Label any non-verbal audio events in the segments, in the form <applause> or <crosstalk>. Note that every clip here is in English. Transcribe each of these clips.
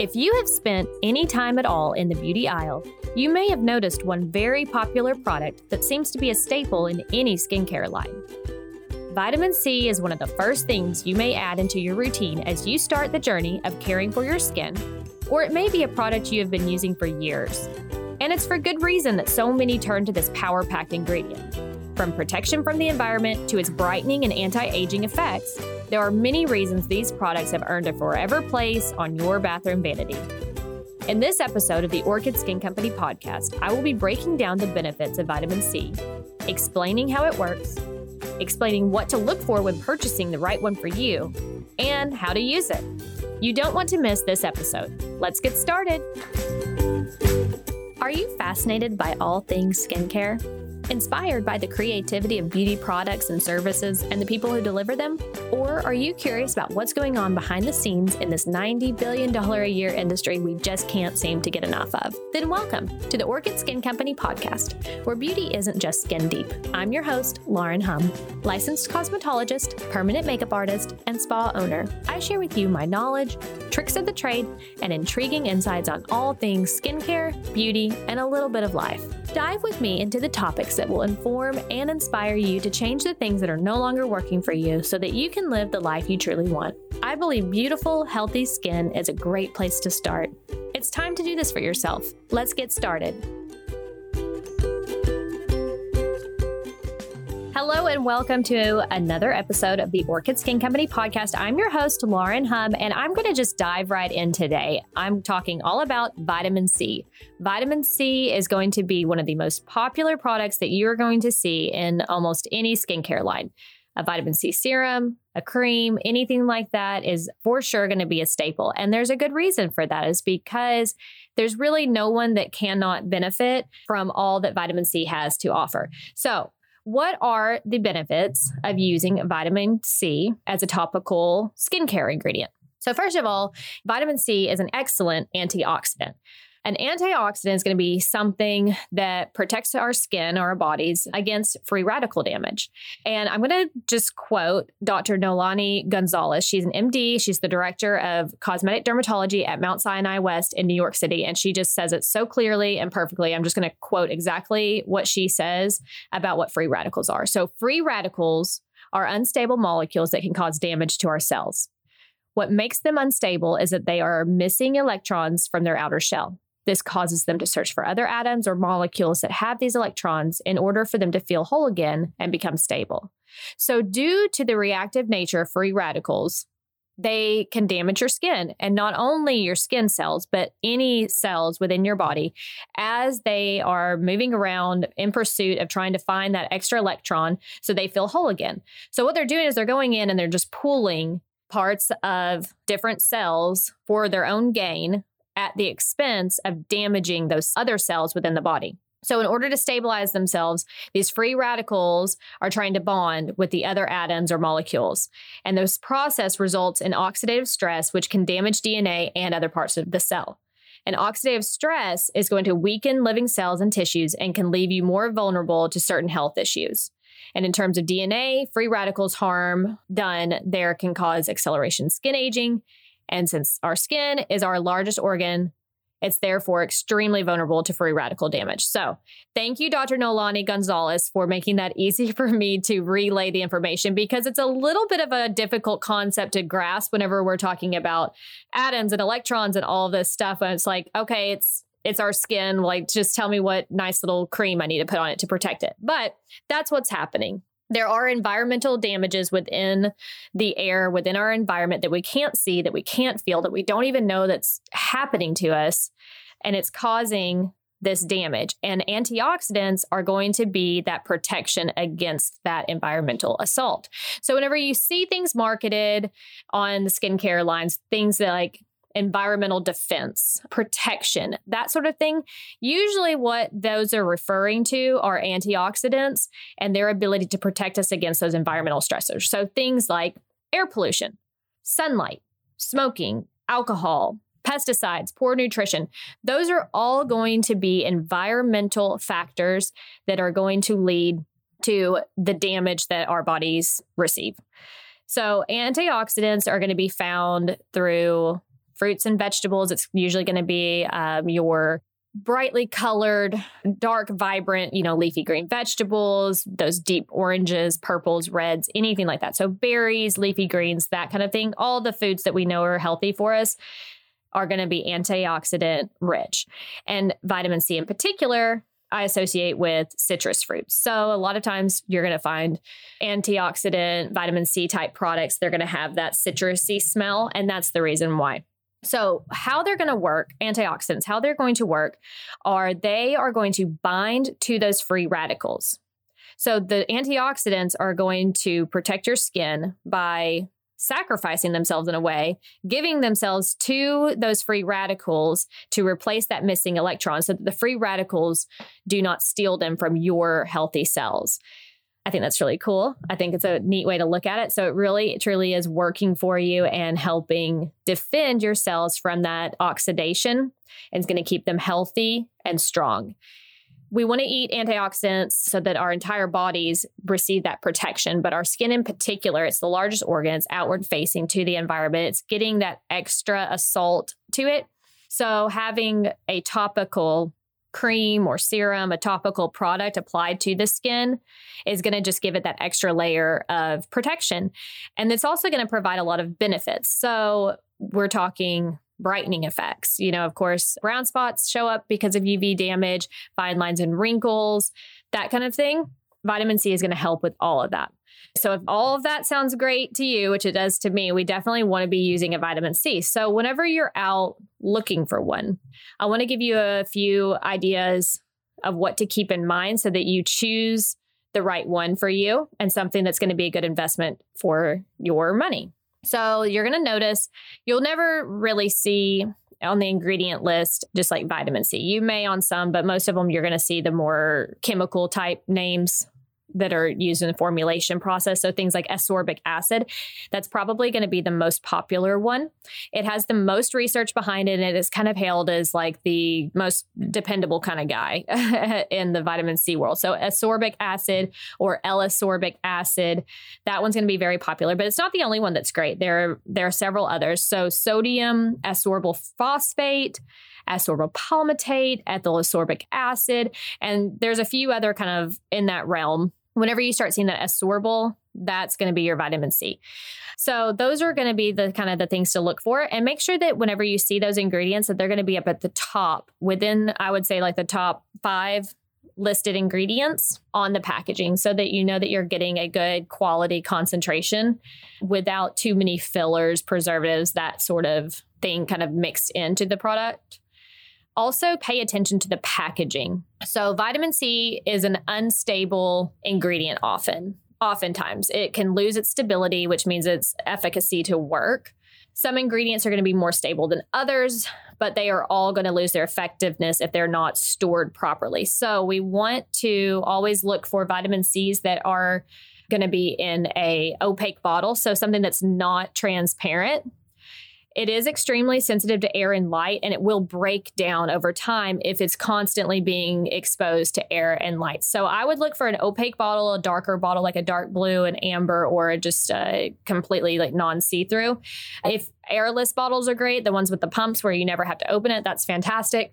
If you have spent any time at all in the beauty aisle, you may have noticed one very popular product that seems to be a staple in any skincare line. Vitamin C is one of the first things you may add into your routine as you start the journey of caring for your skin, or it may be a product you have been using for years. And it's for good reason that so many turn to this power packed ingredient. From protection from the environment to its brightening and anti aging effects, there are many reasons these products have earned a forever place on your bathroom vanity. In this episode of the Orchid Skin Company podcast, I will be breaking down the benefits of vitamin C, explaining how it works, explaining what to look for when purchasing the right one for you, and how to use it. You don't want to miss this episode. Let's get started. Are you fascinated by all things skincare? Inspired by the creativity of beauty products and services and the people who deliver them? Or are you curious about what's going on behind the scenes in this $90 billion a year industry we just can't seem to get enough of? Then welcome to the Orchid Skin Company podcast, where beauty isn't just skin deep. I'm your host, Lauren Hum, licensed cosmetologist, permanent makeup artist, and spa owner. I share with you my knowledge, tricks of the trade, and intriguing insights on all things skincare, beauty, and a little bit of life. Dive with me into the topics that will inform and inspire you to change the things that are no longer working for you so that you can live the life you truly want. I believe beautiful, healthy skin is a great place to start. It's time to do this for yourself. Let's get started. And welcome to another episode of the Orchid Skin Company podcast. I'm your host, Lauren Hum, and I'm going to just dive right in today. I'm talking all about vitamin C. Vitamin C is going to be one of the most popular products that you're going to see in almost any skincare line. A vitamin C serum, a cream, anything like that is for sure going to be a staple. And there's a good reason for that is because there's really no one that cannot benefit from all that vitamin C has to offer. So, what are the benefits of using vitamin C as a topical skincare ingredient? So, first of all, vitamin C is an excellent antioxidant. An antioxidant is going to be something that protects our skin, or our bodies against free radical damage. And I'm going to just quote Dr. Noëlani Gonzalez. She's an MD. She's the director of cosmetic dermatology at Mount Sinai West in New York City. And she just says it so clearly and perfectly. I'm just going to quote exactly what she says about what free radicals are. So, free radicals are unstable molecules that can cause damage to our cells. What makes them unstable is that they are missing electrons from their outer shell. This causes them to search for other atoms or molecules that have these electrons in order for them to feel whole again and become stable. So, due to the reactive nature of free radicals, they can damage your skin and not only your skin cells, but any cells within your body as they are moving around in pursuit of trying to find that extra electron so they feel whole again. So, what they're doing is they're going in and they're just pulling parts of different cells for their own gain at the expense of damaging those other cells within the body. So, in order to stabilize themselves, these free radicals are trying to bond with the other atoms or molecules. And this process results in oxidative stress, which can damage DNA and other parts of the cell. And oxidative stress is going to weaken living cells and tissues and can leave you more vulnerable to certain health issues. And in terms of DNA, free radicals harm done there can cause acceleration skin aging and since our skin is our largest organ, it's therefore extremely vulnerable to free radical damage. So, thank you, Dr. Noëlani Gonzalez, for making that easy <laughs> for me to relay the information because it's a little bit of a difficult concept to grasp whenever we're talking about atoms and electrons and all this stuff. And it's like, okay, it's it's our skin. Like, just tell me what nice little cream I need to put on it to protect it. But that's what's happening there are environmental damages within the air, within our environment that we can't see, that we can't feel, that we don't even know that's happening to us. And it's causing this damage. And antioxidants are going to be that protection against that environmental assault. So, whenever you see things marketed on the skincare lines, things like environmental defense, protection, that sort of thing. Usually, what those are referring to are antioxidants and their ability to protect us against those environmental stressors. So, things like air pollution, sunlight, smoking, alcohol, pesticides, poor nutrition, those are all going to be environmental factors that are going to lead to the damage that our bodies receive. So, antioxidants are going to be found through fruits and vegetables. It's usually going to be um, your brightly colored, dark, vibrant, you know, leafy green vegetables, those deep oranges, purples, reds, anything like that. So berries, leafy greens, that kind of thing. All the foods that we know are healthy for us are going to be antioxidant rich. And vitamin C in particular, I associate with citrus fruits. So a lot of times you're going to find antioxidant vitamin C type products. They're going to have that citrusy smell. And that's the reason why. So, how they're going to work, antioxidants, how they're going to work are they are going to bind to those free radicals. So, the antioxidants are going to protect your skin by sacrificing themselves in a way, giving themselves to those free radicals to replace that missing electron so that the free radicals do not steal them from your healthy cells. I think that's really cool. I think it's a neat way to look at it. So it really, it truly is working for you and helping defend your cells from that oxidation and it's going to keep them healthy and strong we want to eat antioxidants so that our entire bodies receive that protection. But our skin, in particular, it's the largest organ, it's outward facing to the environment. It's getting that extra assault to it. So, having a topical cream or serum, a topical product applied to the skin is going to just give it that extra layer of protection. And it's also going to provide a lot of benefits. So, we're talking brightening effects. You know, of course, brown spots show up because of UV damage, fine lines and wrinkles, that kind of thing. Vitamin C is going to help with all of that. So, if all of that sounds great to you, which it does to me, we definitely want to be using a vitamin C. So, whenever you're out looking for one, I want to give you a few ideas of what to keep in mind so that you choose the right one for you and something that's going to be a good investment for your money. So you're going to notice you'll never really see on the ingredient list just like vitamin C. You may on some, but most of them you're going to see the more chemical type names that are used in the formulation process. So things like ascorbic acid, that's probably going to be the most popular one. It has the most research behind it, and it is kind of hailed as like the most dependable kind of guy <laughs> in the vitamin C world. So ascorbic acid or L-ascorbic acid, that one's going to be very popular, but it's not the only one that's great. There, there are several others. So sodium ascorbyl phosphate, ascorbyl palmitate, ethyl ascorbic acid, and there's a few other kind of in that realm whenever you start seeing that ascorbyl, that's going to be your vitamin C. So those are going to be the kind of the things to look for and make sure that whenever you see those ingredients that they're going to be up at the top within I would say like the top 5 listed ingredients on the packaging so that you know that you're getting a good quality concentration without too many fillers, preservatives, that sort of thing kind of mixed into the product. Also, pay attention to the packaging. So, vitamin C is an unstable ingredient often. Oftentimes, it can lose its stability, which means its efficacy to work. Some ingredients are going to be more stable than others, but they are all going to lose their effectiveness if they're not stored properly. So, we want to always look for vitamin C's that are going to be in a opaque bottle, so something that's not transparent it is extremely sensitive to air and light, and it will break down over time if it's constantly being exposed to air and light. So I would look for an opaque bottle, a darker bottle like a dark blue, an amber, or just a completely like non see through. If airless bottles are great, the ones with the pumps where you never have to open it, that's fantastic.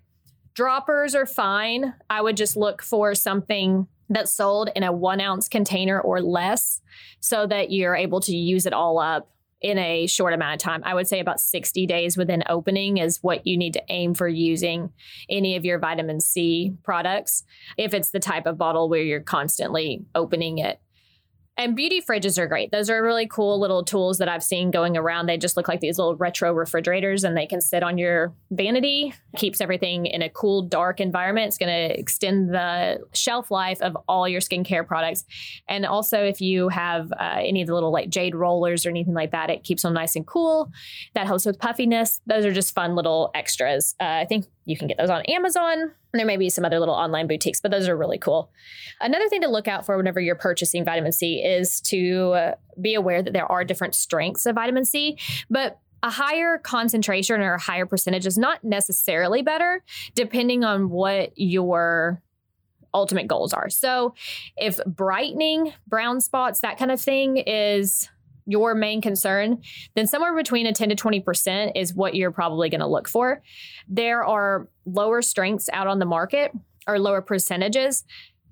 Droppers are fine. I would just look for something that's sold in a one ounce container or less so that you're able to use it all up in a short amount of time. I would say about 60 days within opening is what you need to aim for using any of your vitamin C products if it's the type of bottle where you're constantly opening it. And beauty fridges are great. Those are really cool little tools that I've seen going around. They just look like these little retro refrigerators and they can sit on your vanity, keeps everything in a cool, dark environment. It's going to extend the shelf life of all your skincare products. And also, if you have uh, any of the little like jade rollers or anything like that, it keeps them nice and cool. That helps with puffiness. Those are just fun little extras. Uh, I think you can get those on Amazon. There may be some other little online boutiques, but those are really cool. Another thing to look out for whenever you're purchasing vitamin C is to be aware that there are different strengths of vitamin C, but a higher concentration or a higher percentage is not necessarily better depending on what your ultimate goals are. So, if brightening, brown spots, that kind of thing is your main concern, then somewhere between a 10 to 20% is what you're probably going to look for. There are lower strengths out on the market or lower percentages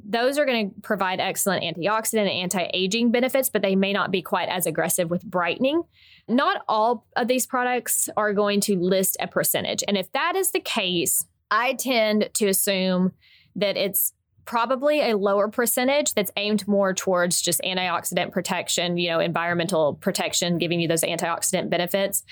those are going to provide excellent antioxidant and anti-aging benefits but they may not be quite as aggressive with brightening not all of these products are going to list a percentage and if that is the case i tend to assume that it's probably a lower percentage that's aimed more towards just antioxidant protection, you know, environmental protection, giving you those antioxidant benefits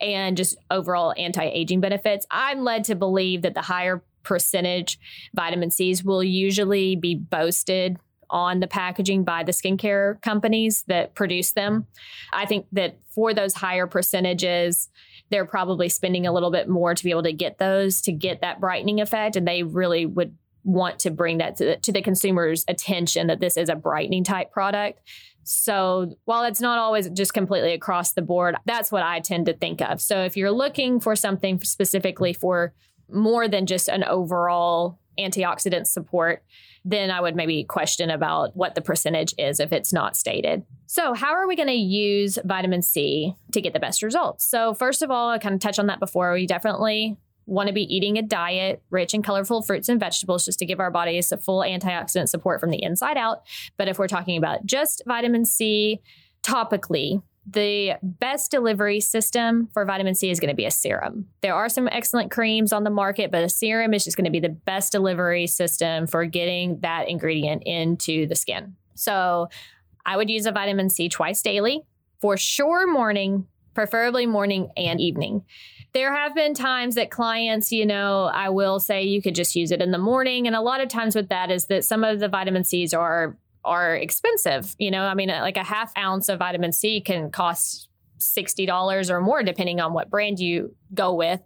and just overall anti aging benefits. I'm led to believe that the higher percentage vitamin C's will usually be boasted on the packaging by the skincare companies that produce them. I think that for those higher percentages, they're probably spending a little bit more to be able to get those to get that brightening effect. And they really would want to bring that to the, to the consumer's attention that this is a brightening type product. So while it's not always just completely across the board, that's what I tend to think of. So if you're looking for something specifically for more than just an overall antioxidant support, then I would maybe question about what the percentage is if it's not stated. So, how are we going to use vitamin C to get the best results? So, first of all, I kind of touched on that before. We definitely want to be eating a diet rich in colorful fruits and vegetables just to give our bodies a full antioxidant support from the inside out. But if we're talking about just vitamin C topically, the best delivery system for vitamin C is going to be a serum. There are some excellent creams on the market, but a serum is just going to be the best delivery system for getting that ingredient into the skin. So I would use a vitamin C twice daily for sure morning, preferably morning and evening. There have been times that clients, you know, I will say you could just use it in the morning. And a lot of times with that is that some of the vitamin C's are are expensive. You know, I mean, uh, like a half ounce of vitamin C can cost $60 or more, depending on what brand you go with.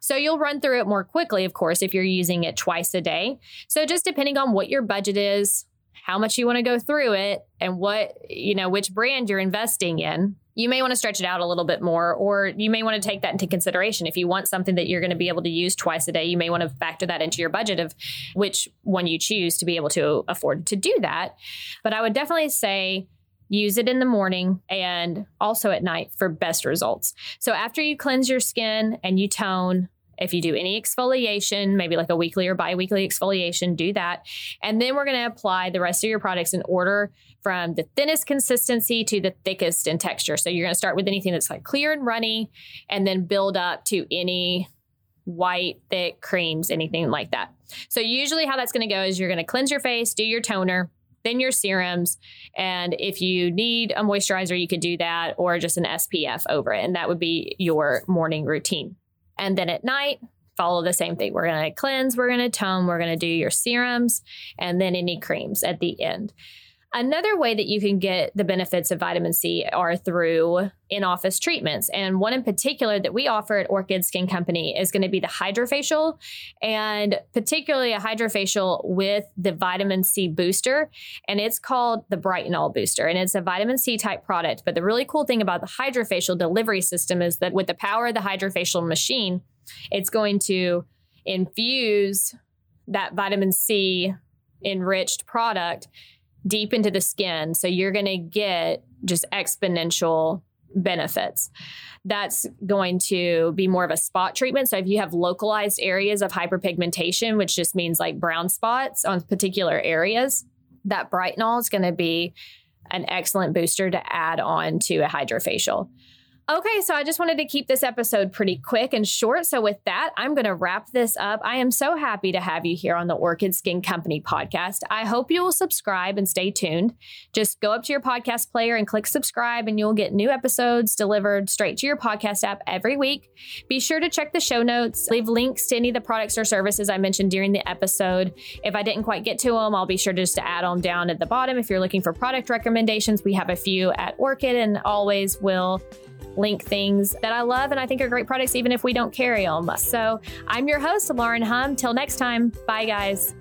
So you'll run through it more quickly, of course, if you're using it twice a day. So just depending on what your budget is, how much you want to go through it, and what, you know, which brand you're investing in, you may want to stretch it out a little bit more, or you may want to take that into consideration. If you want something that you're going to be able to use twice a day, you may want to factor that into your budget of which one you choose to be able to afford to do that. But I would definitely say, use it in the morning and also at night for best results. So after you cleanse your skin and you tone, if you do any exfoliation, maybe like a weekly or bi-weekly exfoliation, do that. And then we're going to apply the rest of your products in order from the thinnest consistency to the thickest in texture. So you're going to start with anything that's like clear and runny and then build up to any white, thick creams, anything like that. So usually how that's going to go is you're going to cleanse your face, do your toner, then your serums. And if you need a moisturizer, you could do that or just an SPF over it. And that would be your morning routine. And then at night, follow the same thing. We're going to cleanse, we're going to tone, we're going to do your serums, and then any creams at the end. Another way that you can get the benefits of vitamin C are through in office treatments. And one in particular that we offer at Orchid Skin Company is going to be the HydraFacial, and particularly a HydraFacial with the vitamin C booster. And it's called the Britenol Booster. And it's a vitamin C type product. But the really cool thing about the HydraFacial delivery system is that with the power of the HydraFacial machine, it's going to infuse that vitamin C enriched product deep into the skin. So you're going to get just exponential benefits. That's going to be more of a spot treatment. So if you have localized areas of hyperpigmentation, which just means like brown spots on particular areas, that Britenol is going to be an excellent booster to add on to a HydraFacial. Okay, so I just wanted to keep this episode pretty quick and short. So, with that, I'm going to wrap this up. I am so happy to have you here on the Orchid Skin Company podcast. I hope you will subscribe and stay tuned. Just go up to your podcast player and click subscribe, and you'll get new episodes delivered straight to your podcast app every week. Be sure to check the show notes, leave links to any of the products or services I mentioned during the episode. If I didn't quite get to them, I'll be sure just to add them down at the bottom. If you're looking for product recommendations, we have a few at Orchid and always will link things that I love and I think are great products, even if we don't carry them. So I'm your host, Lauren Hum. Till next time, bye guys.